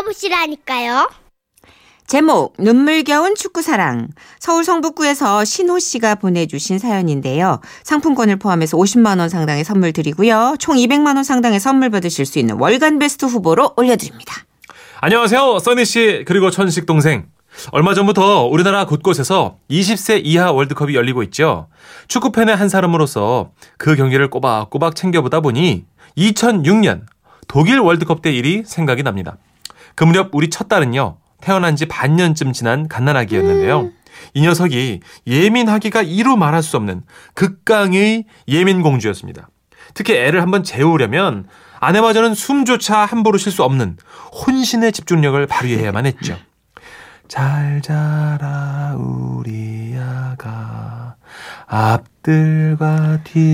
들어보시라니까요. 제목 눈물겨운 축구사랑 서울 성북구에서 신호 씨가 보내주신 사연인데요. 상품권을 포함해서 50만 원 상당의 선물 드리고요. 총 200만 원 상당의 선물 받으실 수 있는 월간 베스트 후보로 올려드립니다. 안녕하세요. 써니 씨 그리고 천식 동생. 얼마 전부터 우리나라 곳곳에서 20세 이하 월드컵이 열리고 있죠. 축구팬의 한 사람으로서 그 경기를 꼬박꼬박 챙겨보다 보니 2006년 독일 월드컵 때 일이 생각이 납니다. 그 무렵 우리 첫 딸은요. 태어난 지 반년쯤 지난 갓난아기였는데요. 이 녀석이 예민하기가 이루 말할 수 없는 극강의 예민 공주였습니다. 특히 애를 한번 재우려면 아내마저는 숨조차 함부로 쉴 수 없는 혼신의 집중력을 발휘해야만 했죠. 잘 자라 우리 아가 앞들과 뒷동산에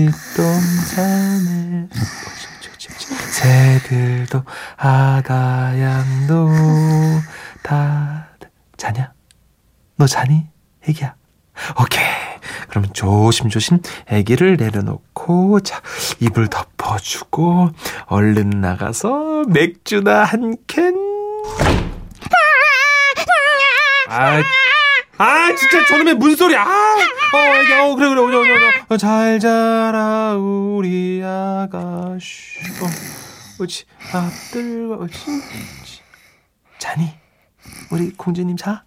새들도 아가 양도 다 자냐? 너 자니? 애기야. 오케이. 그러면 조심조심 애기를 내려놓고 자 입을 덮어주고 얼른 나가서 맥주나 한 캔. 아, 아 진짜 저놈의 문소리. 아, 어 애기, 어 그래 그래 오냐 오냐 오냐. 잘 자라 우리 아가씨. 어, 옳지. 앞들과 옳지. 옳지. 자니? 우리 공주님 자?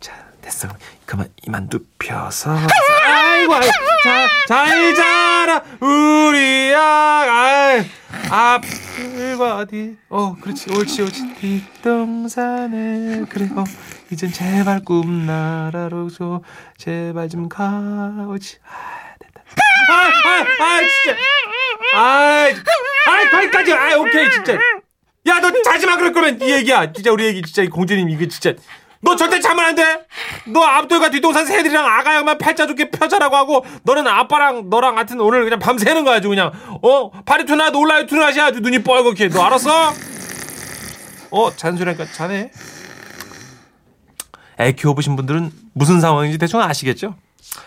자, 됐어. 그만 이만 눕혀서. 아이고, 아이고. 자, 잘 자라, 우리 아가. 앞과 어디? 어, 그렇지, 옳지, 옳지. 뒷동산에. 그래, 어. 이젠 제발 꿈나라로 줘. 제발 좀 가. 옳지. 아, 됐다. 아, 아, 아, 진짜. 아, 아, 거기까지. 아, 오케이, 진짜. 야, 너 자지 마 그럴 거면 이 얘기야. 진짜 우리 얘기 진짜 공주님 이거 진짜 너 절대 자면 안 돼. 너 앞돌과 뒷동산 새들이랑 아가 양만 팔자 좋게 펴자라고 하고 너는 아빠랑 너랑 같은 오늘 그냥 밤새는 거야 아주 그냥 어 파리 투나도 올라요 투나시 아주 눈이 뻘겋게 너 알았어? 어 잔소리니까 자네. 애 키워보신 분들은 무슨 상황인지 대충 아시겠죠?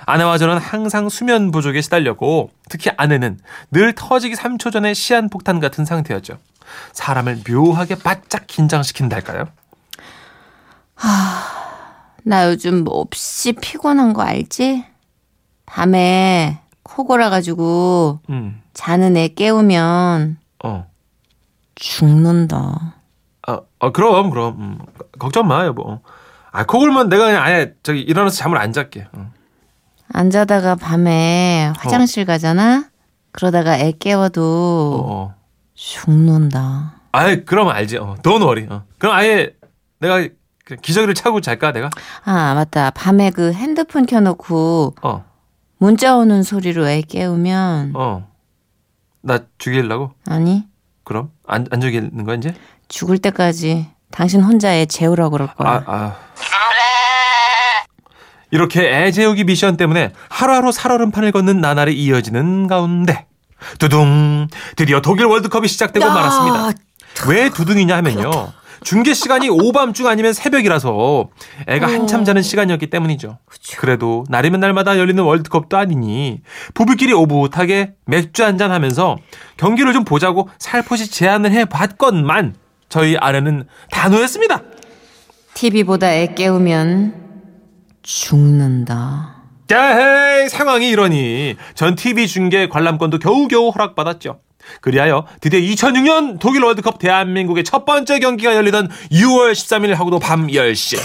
아내와 저는 항상 수면 부족에 시달렸고 특히 아내는 늘 터지기 3초 전에 시한폭탄 같은 상태였죠. 사람을 묘하게 바짝 긴장시킨달까요? 나 요즘 몹시 피곤한 거 알지? 밤에 코 골아가지고 음, 자는 애 깨우면 어, 죽는다. 어, 어 그럼 그럼 음, 걱정 마 여보. 아 그걸만 내가 그냥 아예 저기 일어나서 잠을 안 잤게. 어. 안 자다가 밤에 화장실 가잖아? 그러다가 애 깨워도 어, 어. 죽는다. 아이 그럼 알지. 어, don't worry. 어. 그럼 아예 내가 기저귀를 차고 잘까 내가? 아, 맞다. 밤에 그 핸드폰 켜놓고 어, 문자 오는 소리로 애 깨우면 어. 나 죽이려고? 아니 그럼 안 안 죽이는 거야 이제? 죽을 때까지 당신 혼자 애 재우라고 그럴 거야. 아, 아. 이렇게 애 재우기 미션 때문에 하루하루 살얼음판을 걷는 나날이 이어지는 가운데 두둥 드디어 독일 월드컵이 시작되고 야, 말았습니다. 왜 두둥이냐 하면요. 중계 시간이 오밤중 아니면 새벽이라서 애가 한참 자는 시간이었기 때문이죠. 그래도 날이면 날마다 열리는 월드컵도 아니니 부부끼리 오붓하게 맥주 한잔 하면서 경기를 좀 보자고 살포시 제안을 해봤건만 저희 아내는 단호했습니다. TV보다 애 깨우면 죽는다. 야헤이 상황이 이러니 전 TV 중계 관람권도 겨우겨우 허락받았죠. 그리하여 드디어 2006년 독일 월드컵 대한민국의 첫 번째 경기가 열리던 6월 13일 하고도 밤 10시.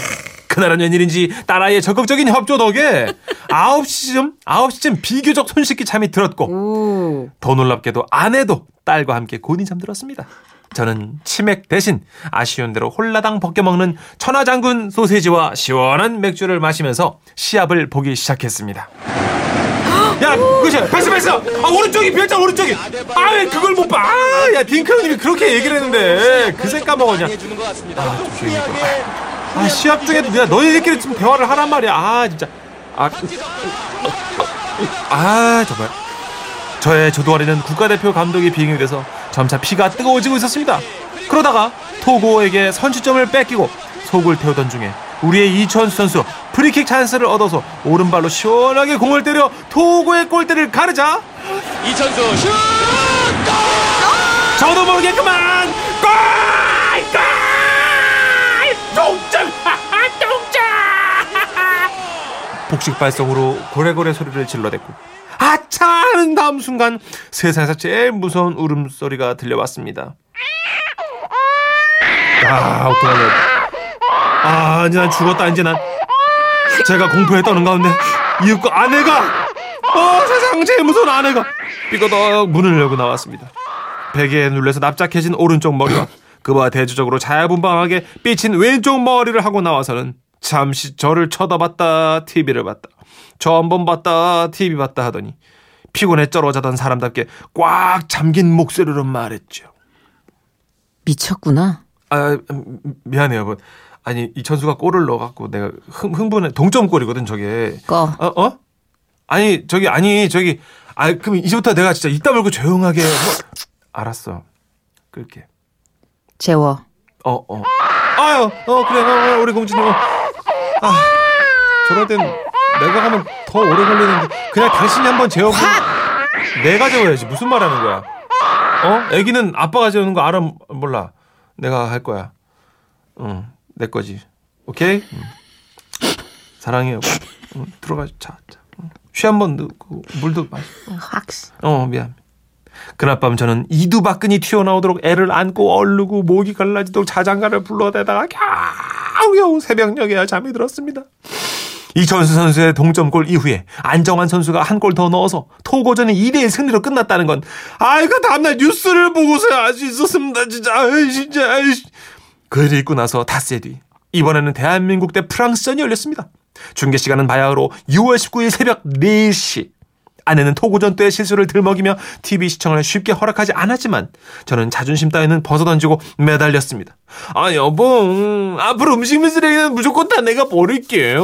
그날은 웬일인지 딸아이의 적극적인 협조 덕에 9시쯤 9시쯤 비교적 손쉽게 잠이 들었고 오. 더 놀랍게도 아내도 딸과 함께 곤히 잠들었습니다. 저는 치맥 대신 아쉬운 대로 홀라당 벗겨 먹는 천하장군 소세지와 시원한 맥주를 마시면서 시합을 보기 시작했습니다. 야, 그치, 패스, 패스! 아, 오른쪽이 비었잖아, 오른쪽이! 아, 왜 그걸 못 봐! 아, 야, 히딩크 형님이 그렇게 얘기를 했는데, 그새 까먹었냐. 아, 좀 조용히 해봐. 아, 시합 중에도 내가 너희들끼리 좀 대화를 하란 말이야. 아, 진짜. 아, 아, 정말. 저의 조도아리는 국가대표 감독이 비행이 돼서 점차 피가 뜨거워지고 있었습니다. 그러다가 토고에게 선취점을 뺏기고 속을 태우던 중에 우리의 이천수 선수 프리킥 찬스를 얻어서 오른발로 시원하게 공을 때려 토고의 골대를 가르자 이천수 슛! 골! 저도 모르게 그만! 골! 골! 동점! 동점! 복식 발성으로 고래고래 소리를 질러댔고 아차 하는 다음 순간 세상에서 제일 무서운 울음소리가 들려왔습니다. 아 어떡하냐 아 이제 난 죽었다 이제 난 제가 공포에 떠는 가운데 이윽고 아내가 어 세상 제일 무서운 아내가 삐거덕 문을 열고 나왔습니다. 베개에 눌려서 납작해진 오른쪽 머리와 그와 대조적으로 자야분방하게 삐친 왼쪽 머리를 하고 나와서는 잠시 저를 쳐다봤다 TV를 봤다 저 한 번 봤다 TV 봤다 하더니 피곤해 쩔어자던 사람답게 꽉 잠긴 목소리로 말했죠. 미쳤구나. 아 음, 미안해요. 뭐. 아니 이천수가 골을 넣어갖고 내가 흥, 흥분해 동점골이거든 저게. 꺼. 어 어? 아니 저기 아니 저기 아 그럼 이제부터 내가 진짜 이따 말고 조용하게 뭐, 알았어 끌게. 재워. 어, 어. 아유, 어, 그래, 어, 어, 우리 공주님. 어. 아, 저럴 땐 내가 가면 더 오래 걸리는데, 그냥 당신이 한번 재워보 내가 재워야지. 무슨 말 하는 거야? 어? 애기는 아빠가 재우는 거 알아? 몰라. 내가 할 거야. 응, 내 거지. 오케이? 응. 사랑해요. 응, 들어가, 자, 자. 쉬한번 넣고, 물도. 확. 어, 미안. 그날 밤 저는 이두박근이 튀어나오도록 애를 안고 얼르고 목이 갈라지도록 자장가를 불러대다가 겨우겨우 새벽녘에야 잠이 들었습니다. 이천수 선수의 동점골 이후에 안정환 선수가 한 골 더 넣어서 토고전이 2대1 승리로 끝났다는 건 아이고 다음날 뉴스를 보고서야 알 수 있었습니다. 진짜 아이 진짜 아이 글을 읽고 나서 닷새 뒤 이번에는 대한민국 대 프랑스전이 열렸습니다. 중계 시간은 바야흐로 6월 19일 새벽 4시 아내는 토고전 때의 실수를 들먹이며 TV 시청을 쉽게 허락하지 않았지만 저는 자존심 따위는 벗어던지고 매달렸습니다. 아 여보 앞으로 음식물 쓰레기는 무조건 다 내가 버릴게요.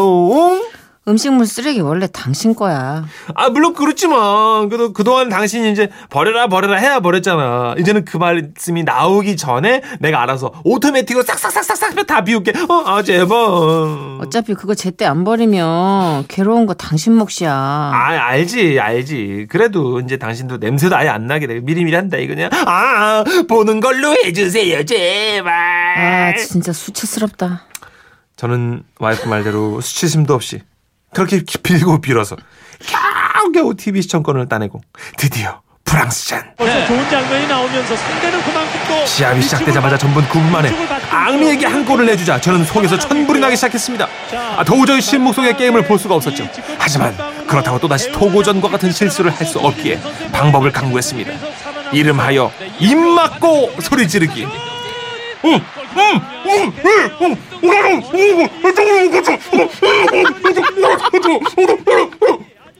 음식물 쓰레기 원래 당신 거야. 아 물론 그렇지만 그래도 그동안 당신이 이제 버려라 버려라 해야 버렸잖아. 이제는 그 말씀이 나오기 전에 내가 알아서 오토매틱으로 싹싹싹싹싹 다 비울게. 어아 제발. 어차피 그거 제때 안 버리면 괴로운 거 당신 몫이야. 아, 알지, 알지. 그래도 이제 당신도 냄새도 아예 안 나게 내가 미리미리 한다, 이거냐. 아, 보는 걸로 해주세요, 제발. 아, 진짜 수치스럽다. 저는 와이프 말대로 수치심도 없이 그렇게 빌고 빌어서 겨우겨우 TV 시청권을 따내고 드디어 프랑스전. 벌써 좋은 장면이 나오면서 상대는 그만큼 또 시합이 시작되자마자 전분 9분 만에 앙리에게 한 골을 내주자 저는 속에서 천불이 나기 시작했습니다. 아, 도저히 신목 속의 게임을 볼 수가 없었죠. 하지만 그렇다고 또다시 토고전과 같은 실수를 할 수 없기에 방법을 강구했습니다. 이름하여 입 막고 소리 지르기.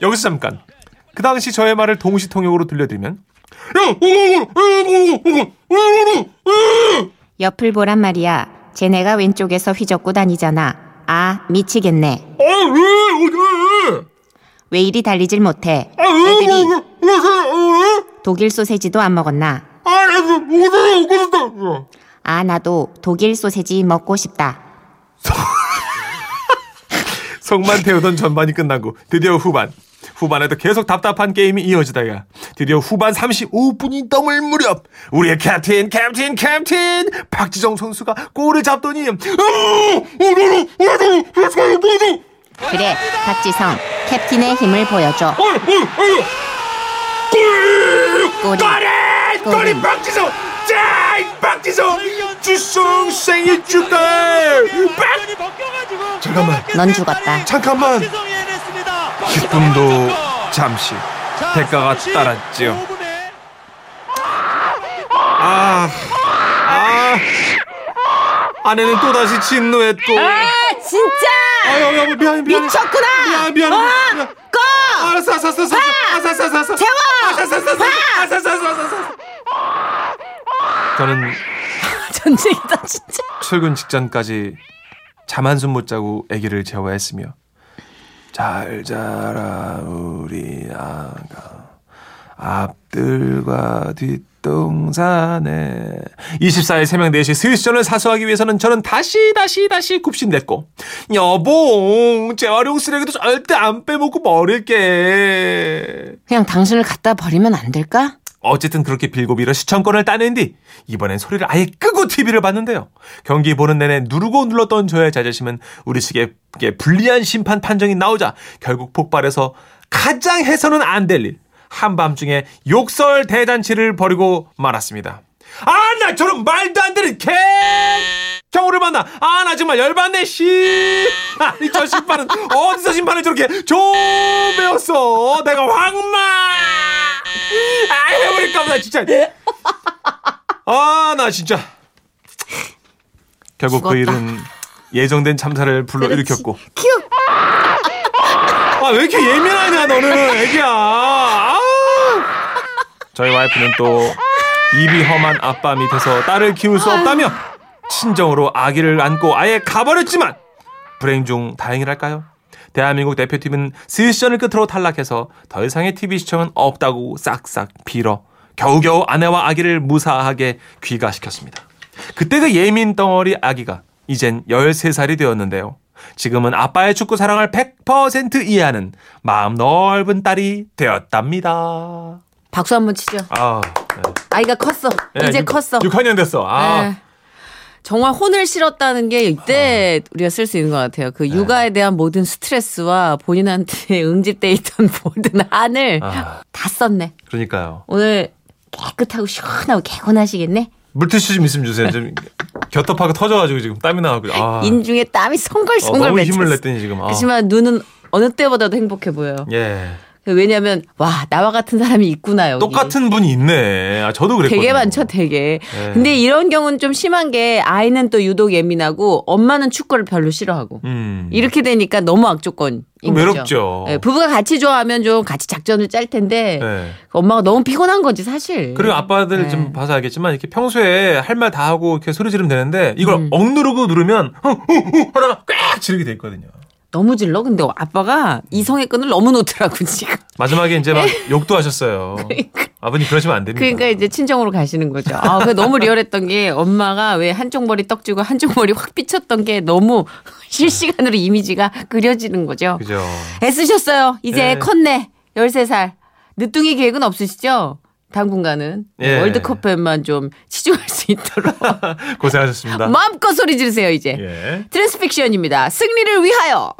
여기서 잠깐. 그 당시 저의 말을 동시통역으로 들려드리면 옆을 보란 말이야. 쟤네가 왼쪽에서 휘젓고 다니잖아. 아, 미치겠네. 왜 이리 달리질 못해? 애들이 독일 소세지도 안 먹었나? 아, 나 도 독일 소세지 먹고 싶다. 속만 태우던 전반이 끝나고 드디어 후반. 후반에도 계속 답답한 게임이 이어지다가 드디어 후반 35분이 넘을 무렵 우리의 캡틴 캡틴 캡틴 박지정 선수가 골을 잡더니 그래, 박지성, 캡틴의 힘을 보여줘. 꼬리, 꼬리 꼬리 꼬리. 박 자 박지성 주성 생일 축하해 박 잠깐만 넌 죽었다. 잠깐만 기쁨도 잠시 대가가 따랐지요. 아, 아, 아내는 또다시 진노했고. 아, 진짜! 아, 여보, 여보, 미안해, 미안해. 미쳤구나! 미안, 미안해. 어? 미안. 꺼! 알았어, 알았어, 알았어, 알았어, 알았어, 알았어. 알았어, 알았어, 알았어, 알았어, 알았어, 알았어, 알았어. 저는 전쟁이다, 진짜. 출근 직전까지 잠 한숨 못 자고 아기를 재워야 했으며 잘 자라 우리 아가 앞들과 뒷동산에 24일 새벽 4시 스위스전을 사수하기 위해서는 저는 다시 다시 다시 굽신댔고 여보 재활용 쓰레기도 절대 안 빼먹고 버릴게 그냥 당신을 갖다 버리면 안 될까? 어쨌든 그렇게 빌고 빌어 시청권을 따낸 뒤 이번엔 소리를 아예 끄고 TV를 봤는데요. 경기 보는 내내 누르고 눌렀던 저의 자존심은 우리 측에게 불리한 심판 판정이 나오자 결국 폭발해서 가장 해서는 안 될 일. 한밤중에 욕설 대잔치를 벌이고 말았습니다. 아, 나 저런 말도 안 되는 개! 경우를 만나. 아, 나 정말 열받네, 씨! 아니, 저 심판은 어디서 심판을 저렇게 좀 배웠어? 내가 황마! 아, 해버릴까 보다, 진짜. 아, 나 진짜. 결국 그 죽었다. 일은 예정된 참사를 불러일으켰고. 큐! 아, 왜 이렇게 예민하냐, 너는, 애기야. 아! 저희 와이프는 또 입이 험한 아빠 밑에서 딸을 키울 수 없다며 친정으로 아기를 안고 아예 가버렸지만 불행 중 다행이랄까요? 대한민국 대표팀은 스시전을 끝으로 탈락해서 더 이상의 TV 시청은 없다고 싹싹 빌어 겨우겨우 아내와 아기를 무사하게 귀가시켰습니다. 그때 그 예민 덩어리 아기가 이젠 13살이 되었는데요. 지금은 아빠의 축구 사랑을 100% 이해하는 마음 넓은 딸이 되었답니다. 박수 한번 치죠. 아, 네. 아이가 컸어. 이제 컸어. 6학년 됐어. 아, 네. 정말 혼을 실었다는 게 이때 우리가 쓸 수 있는 것 같아요. 그 육아에 대한 모든 스트레스와 본인한테 응집돼 있던 모든 한을 아. 다 썼네. 그러니까요. 오늘 깨끗하고 시원하고 개운하시겠네. 물티슈 좀 있으면 주세요. 좀 곁덮하고 터져가지고 지금 땀이 나가고. 아, 인중에 땀이 어, 송글송글 너무 맺혔어. 힘을 냈더니 지금. 아. 그렇지만 눈은 어느 때보다도 행복해 보여요. 예. 왜냐하면 와 나와 같은 사람이 있구나 여기. 똑같은 분이 있네. 아, 저도 그랬거든요. 되게 많죠, 되게. 네. 근데 이런 경우는 좀 심한 게 아이는 또 유독 예민하고 엄마는 축구를 별로 싫어하고. 음. 이렇게 되니까 너무 거죠. 외롭죠. 예, 부부가 같이 좋아하면 좀 같이 작전을 짤 텐데 네. 엄마가 너무 피곤한 거지 사실. 그리고 아빠들 네. 좀 봐서 알겠지만 이렇게 평소에 할 말 다 하고 이렇게 소리 지르면 되는데 이걸 음. 억누르고 누르면 후후후 하다가 꽉 지르게 돼 있거든요. 너무 질러. 근데 아빠가 이성의 끈을 너무 놓더라고 지금. 마지막에 이제 막 욕도 하셨어요. 아버님 그러시면 안 됩니다. 그러니까 이제 친정으로 가시는 거죠. 아, 그 너무 리얼했던 게 엄마가 왜 한쪽 머리 떡지고 한쪽 머리 확 비쳤던 게 너무 실시간으로 이미지가 그려지는 거죠. 그죠. 애쓰셨어요. 이제 네. 컸네. 13살. 늦둥이 계획은 없으시죠? 당분간은 예. 월드컵에만 좀 치중할 수 있도록 고생하셨습니다. 마음껏 소리 지르세요 이제. 예. 트랜스픽션입니다. 승리를 위하여.